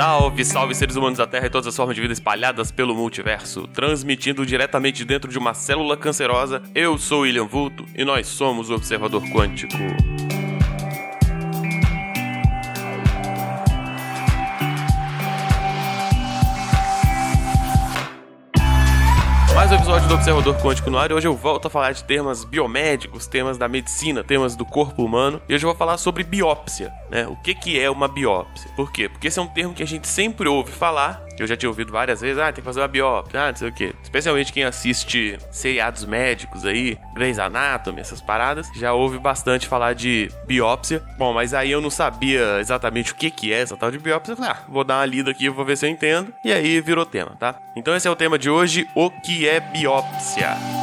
Salve, salve seres humanos da Terra e todas as formas de vida espalhadas pelo multiverso. Transmitindo diretamente dentro de uma célula cancerosa, eu sou William Vulto e nós somos o Observador Quântico. Episódio do Observador Quântico no ar e hoje eu volto a falar de temas biomédicos, temas da medicina, temas do corpo humano e hoje eu vou falar sobre biópsia, né? O que, que é uma biópsia? Por quê? Porque esse é um termo que a gente sempre ouve falar, que eu já tinha ouvido várias vezes, ah, tem que fazer uma biópsia, ah, não sei o quê. Especialmente quem assiste seriados médicos aí, Grey's Anatomy, essas paradas, já ouve bastante falar de biópsia. Bom, mas aí eu não sabia exatamente o que, que é essa tal de biópsia, eu falei, ah, vou dar uma lida aqui, vou ver se eu entendo, e aí virou tema, tá? Então esse é o tema de hoje, o que é biópsia.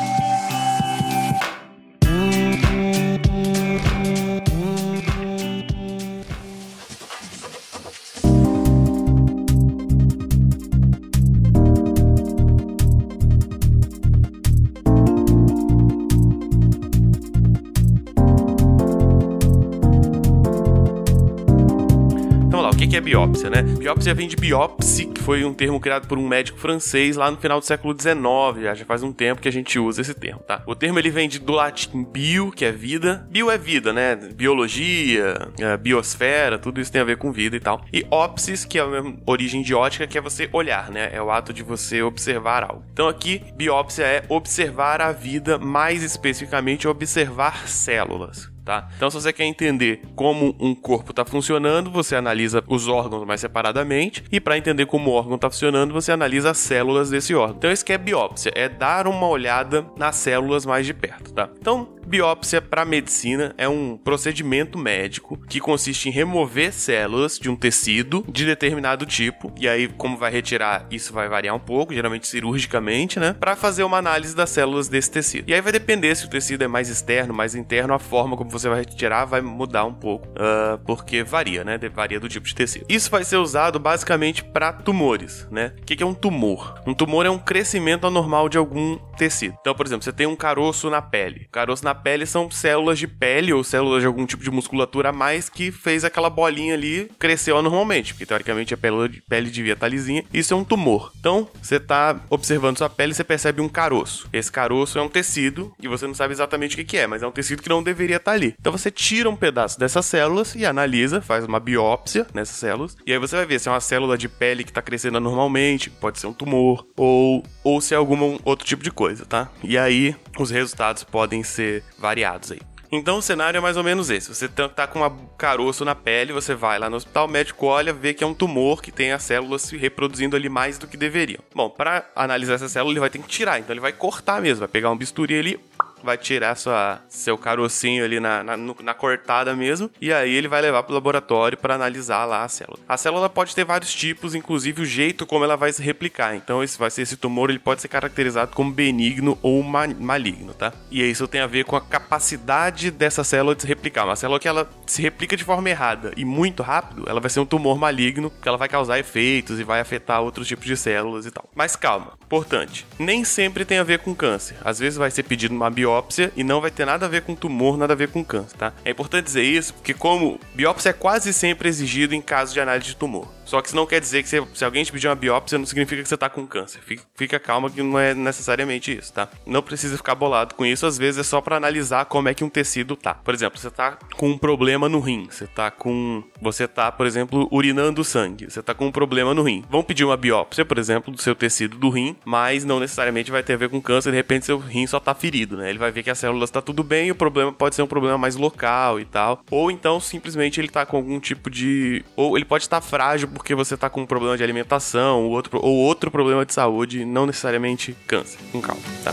É biópsia, né? Biópsia vem de biopsie, que foi um termo criado por um médico francês lá no final do século XIX, já, faz um tempo que a gente usa esse termo, tá? O termo ele vem de, do latim bio, que é vida. Bio é vida, né? Biologia, é, biosfera, tudo isso tem a ver com vida e tal. E ópsis, que é a mesma origem de ótica, que é você olhar, né? É o ato de você observar algo. Então aqui, biópsia é observar a vida, mais especificamente observar células. Tá? Então, se você quer entender como um corpo está funcionando, você analisa os órgãos mais separadamente, e para entender como o órgão está funcionando, você analisa as células desse órgão. Então, isso que é biópsia, é dar uma olhada nas células mais de perto. Tá? Então, biópsia para medicina é um procedimento médico que consiste em remover células de um tecido de determinado tipo, e aí, como vai retirar, isso vai variar um pouco, geralmente cirurgicamente, né? Para fazer uma análise das células desse tecido. E aí vai depender se o tecido é mais externo, mais interno, a forma como você vai retirar vai mudar um pouco, uh, porque varia, né? Varia do tipo de tecido. Isso vai ser usado basicamente para tumores, né? O que é um tumor? Um tumor é um crescimento anormal de algum tecido. Então, por exemplo, você tem um caroço na pele. O caroço na pele são células de pele ou células de algum tipo de musculatura a mais que fez aquela bolinha ali cresceu anormalmente, porque teoricamente a pele, pele devia estar lisinha. Isso é um tumor. Então, você está observando sua pele você percebe um caroço. Esse caroço é um tecido e você não sabe exatamente o que é, mas é um tecido que não deveria estar ali. Então você tira um pedaço dessas células e analisa, faz uma biópsia nessas células, e aí você vai ver se é uma célula de pele que está crescendo anormalmente, pode ser um tumor, ou, ou se é algum outro tipo de coisa, tá? E aí os resultados podem ser variados aí. Então o cenário é mais ou menos esse. Você tá com um caroço na pele, você vai lá no hospital, o médico olha, vê que é um tumor que tem as células se reproduzindo ali mais do que deveriam. Bom, para analisar essa célula, ele vai ter que tirar, então ele vai cortar mesmo, vai pegar um bisturi ali, vai tirar sua, seu carocinho ali na, na, na, cortada mesmo, e aí ele vai levar pro laboratório para analisar lá a célula. A célula pode ter vários tipos, inclusive o jeito como ela vai se replicar. Então, esse vai ser esse tumor, ele pode ser caracterizado como benigno ou ma maligno, tá? E isso tem a ver com a capacidade dessa célula de se replicar. Uma célula que ela se replica de forma errada e muito rápido, ela vai ser um tumor maligno, que ela vai causar efeitos e vai afetar outros tipos de células e tal. Mas calma, importante, nem sempre tem a ver com câncer. Às vezes vai ser pedido uma biópsia biópsia e não vai ter nada a ver com tumor, nada a ver com câncer, tá? É importante dizer isso porque como biópsia é quase sempre exigido em caso de análise de tumor. Só que isso não quer dizer que você, se alguém te pedir uma biópsia, não significa que você tá com câncer. Fica, fica, calma que não é necessariamente isso, tá? Não precisa ficar bolado com isso, às vezes é só para analisar como é que um tecido tá. Por exemplo, você tá com um problema no rim, você tá com. Você tá, por exemplo, urinando sangue, você tá com um problema no rim. Vão pedir uma biópsia, por exemplo, do seu tecido do rim, mas não necessariamente vai ter a ver com câncer, de repente seu rim só tá ferido, né? Ele vai ver que as células tá tudo bem o problema pode ser um problema mais local e tal. Ou então simplesmente ele tá com algum tipo de. Ou ele pode estar frágil porque você está com um problema de alimentação ou outro, ou outro problema de saúde, não necessariamente câncer. Com calma, tá?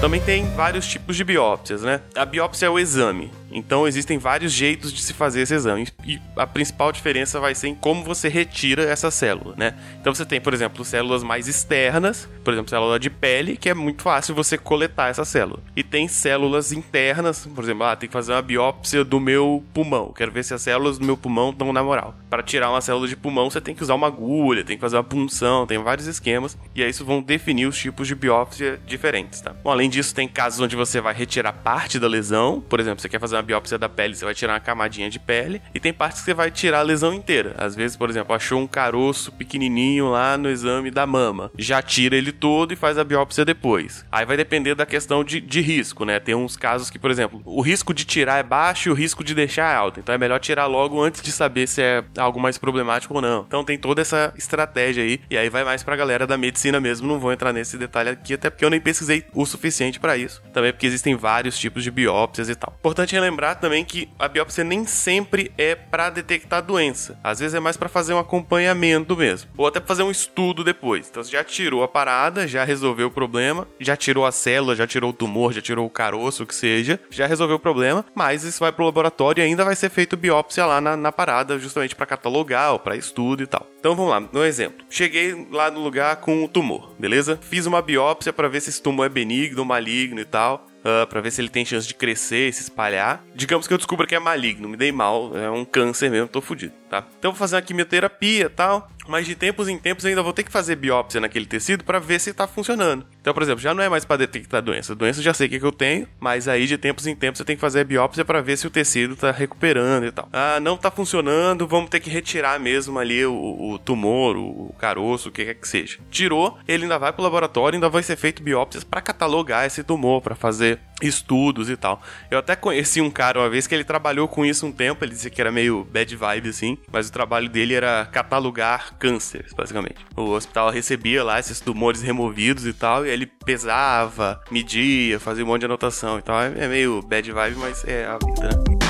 Também tem vários tipos de biópsias, né? A biópsia é o exame. Então existem vários jeitos de se fazer esse exame. E a principal diferença vai ser em como você retira essa célula, né? Então você tem, por exemplo, células mais externas, por exemplo, célula de pele, que é muito fácil você coletar essa célula. E tem células internas, por exemplo, ah, tem que fazer uma biópsia do meu pulmão. Quero ver se as células do meu pulmão estão na moral. Para tirar uma célula de pulmão, você tem que usar uma agulha, tem que fazer uma punção, tem vários esquemas. E aí isso vão definir os tipos de biópsia diferentes, tá? Bom, além disso, tem casos onde você vai retirar parte da lesão. Por exemplo, você quer fazer uma biópsia da pele, você vai tirar uma camadinha de pele. E tem partes que você vai tirar a lesão inteira. Às vezes, por exemplo, achou um caroço pequenininho lá no exame da mama. Já tira ele todo e faz a biópsia depois. Aí vai depender da questão de, de risco, né? Tem uns casos que, por exemplo, o risco de tirar é baixo e o risco de deixar é alto. Então é melhor tirar logo antes de saber se é algo mais problemático ou não. Então tem toda essa estratégia aí. E aí vai mais pra galera da medicina mesmo. Não vou entrar nesse detalhe aqui, até porque eu nem pesquisei o suficiente para isso. Também porque existem vários tipos de biópsias e tal. Importante relembrar também que a biópsia nem sempre é para detectar doença. Às vezes é mais para fazer um acompanhamento mesmo. Ou até fazer um estudo depois. Então você já tirou a parada, já resolveu o problema, já tirou a célula, já tirou o tumor, já tirou o caroço, o que seja, já resolveu o problema, mas isso vai pro laboratório e ainda vai ser feito biópsia lá na, na parada, justamente para catalogar ou para estudo e tal. Então vamos lá, no exemplo. Cheguei lá no lugar com o tumor, beleza? Fiz uma biópsia para ver se esse tumor é benigno, maligno e tal uh, para ver se ele tem chance de crescer e se espalhar. Digamos que eu descubra que é maligno, me dei mal, é um câncer mesmo, tô fudido, tá? Então vou fazer uma quimioterapia e tal, mas de tempos em tempos ainda vou ter que fazer biópsia naquele tecido para ver se tá funcionando. Então, por exemplo, já não é mais para detectar doença. Doença já sei o que, que eu tenho, mas aí de tempos em tempos você tem que fazer a biópsia para ver se o tecido tá recuperando e tal. Ah, não tá funcionando, vamos ter que retirar mesmo ali o, o tumor, o caroço, o que quer que seja. Tirou, ele ainda vai pro laboratório, ainda vai ser feito biópsias para catalogar esse tumor, para fazer estudos e tal. Eu até conheci um cara uma vez que ele trabalhou com isso um tempo, ele dizia que era meio bad vibe assim, mas o trabalho dele era catalogar cânceres, basicamente. O hospital recebia lá esses tumores removidos e tal, e ele pesava, media, fazia um monte de anotação e tal. É meio bad vibe, mas é a vida, né?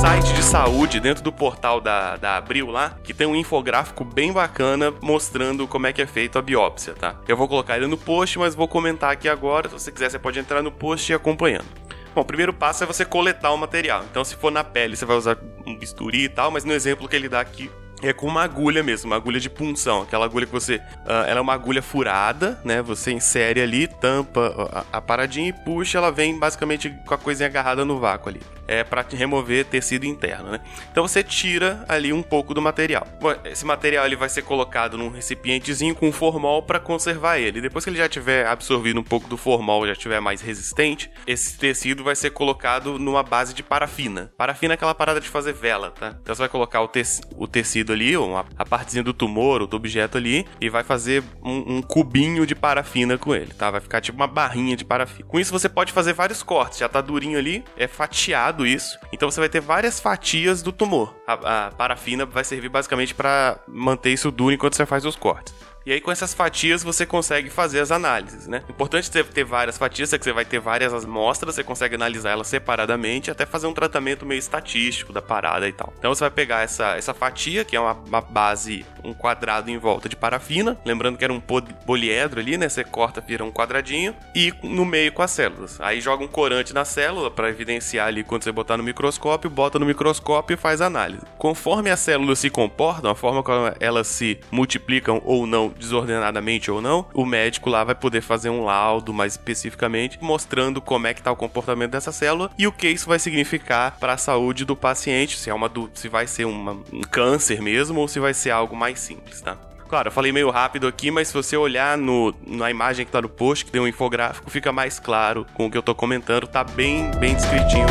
site de saúde dentro do portal da, da Abril lá, que tem um infográfico bem bacana mostrando como é que é feito a biópsia, tá? Eu vou colocar ele no post, mas vou comentar aqui agora. Se você quiser, você pode entrar no post e ir acompanhando. Bom, o primeiro passo é você coletar o material. Então, se for na pele, você vai usar um bisturi e tal, mas no exemplo que ele dá aqui, é com uma agulha mesmo, uma agulha de punção. Aquela agulha que você. Uh, ela é uma agulha furada, né? Você insere ali, tampa a, a, paradinha e puxa, ela vem basicamente com a coisinha agarrada no vácuo ali é, para remover tecido interno, né? Então você tira ali um pouco do material. Bom, esse material ele vai ser colocado num recipientezinho com formol para conservar ele. Depois que ele já tiver absorvido um pouco do formol, já tiver mais resistente, esse tecido vai ser colocado numa base de parafina. Parafina é aquela parada de fazer vela, tá? Então você vai colocar o, te o tecido ali, ou a, partezinha do tumor ou do objeto ali, e vai fazer um, um cubinho de parafina com ele, tá? Vai ficar tipo uma barrinha de parafina. Com isso você pode fazer vários cortes. Já tá durinho ali, é fatiado isso. Então você vai ter várias fatias do tumor. A, a parafina vai servir basicamente para manter isso duro enquanto você faz os cortes. E aí, com essas fatias, você consegue fazer as análises, né? Importante ter, ter várias fatias, é que você vai ter várias amostras, você consegue analisar elas separadamente, até fazer um tratamento meio estatístico da parada e tal. Então, você vai pegar essa, essa fatia, que é uma, uma base, um quadrado em volta de parafina, lembrando que era um poliedro ali, né? Você corta, vira um quadradinho, e no meio com as células. Aí joga um corante na célula para evidenciar ali quando você botar no microscópio, bota no microscópio e faz a análise. Conforme as células se comportam, a forma como elas se multiplicam ou não desordenadamente ou não, o médico lá vai poder fazer um laudo mais especificamente mostrando como é que tá o comportamento dessa célula e o que isso vai significar para a saúde do paciente, se é uma se vai ser uma, um câncer mesmo ou se vai ser algo mais simples, tá? Claro, eu falei meio rápido aqui, mas se você olhar no, na imagem que tá no post, que tem um infográfico, fica mais claro com o que eu tô comentando, tá bem, bem descritinho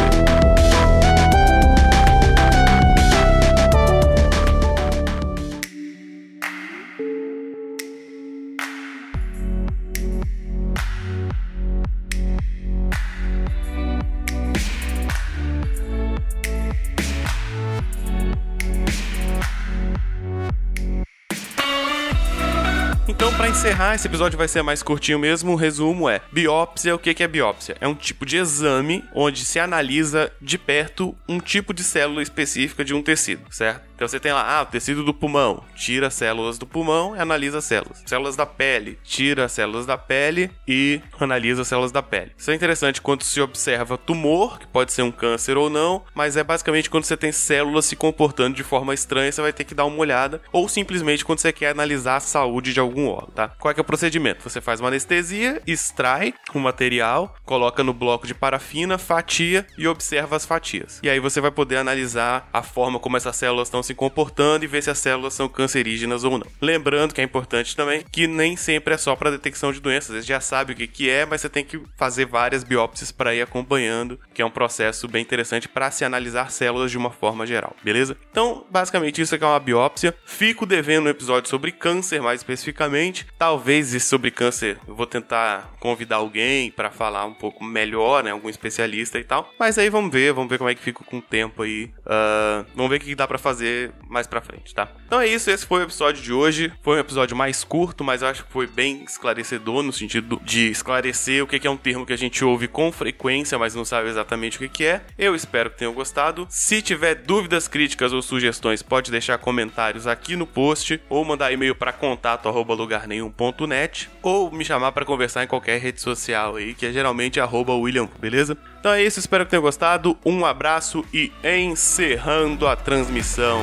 mesmo. encerrar, esse episódio vai ser mais curtinho mesmo. O resumo é: biópsia, o que é biópsia? É um tipo de exame onde se analisa de perto um tipo de célula específica de um tecido, certo? Então você tem lá, ah, tecido do pulmão, tira células do pulmão e analisa as células. Células da pele, tira as células da pele e analisa as células da pele. Isso é interessante quando se observa tumor, que pode ser um câncer ou não, mas é basicamente quando você tem células se comportando de forma estranha, você vai ter que dar uma olhada, ou simplesmente quando você quer analisar a saúde de algum órgão, tá? Qual é, é o procedimento? Você faz uma anestesia, extrai o material, coloca no bloco de parafina, fatia e observa as fatias. E aí você vai poder analisar a forma como essas células estão se comportando e ver se as células são cancerígenas ou não. Lembrando que é importante também que nem sempre é só para detecção de doenças. Você já sabe o que, que é, mas você tem que fazer várias biópsias para ir acompanhando, que é um processo bem interessante para se analisar células de uma forma geral, beleza? Então, basicamente isso aqui é uma biópsia. Fico devendo um episódio sobre câncer mais especificamente. Talvez sobre câncer eu vou tentar convidar alguém para falar um pouco melhor, né, algum especialista e tal. Mas aí vamos ver, vamos ver como é que fica com o tempo aí. Uh, vamos ver o que dá para fazer mais para frente, tá? Então é isso, esse foi o episódio de hoje. Foi um episódio mais curto, mas eu acho que foi bem esclarecedor no sentido de esclarecer o que é um termo que a gente ouve com frequência, mas não sabe exatamente o que é. Eu espero que tenham gostado. Se tiver dúvidas, críticas ou sugestões, pode deixar comentários aqui no post ou mandar e-mail para contato@lugarnenhum.net ou me chamar para conversar em qualquer rede social aí, que é geralmente William, beleza? Então é isso, espero que tenham gostado. Um abraço e encerrando a transmissão.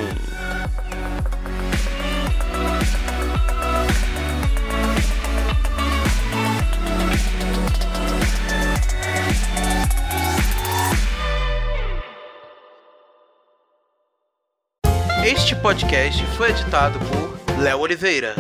Este podcast foi editado por Léo Oliveira.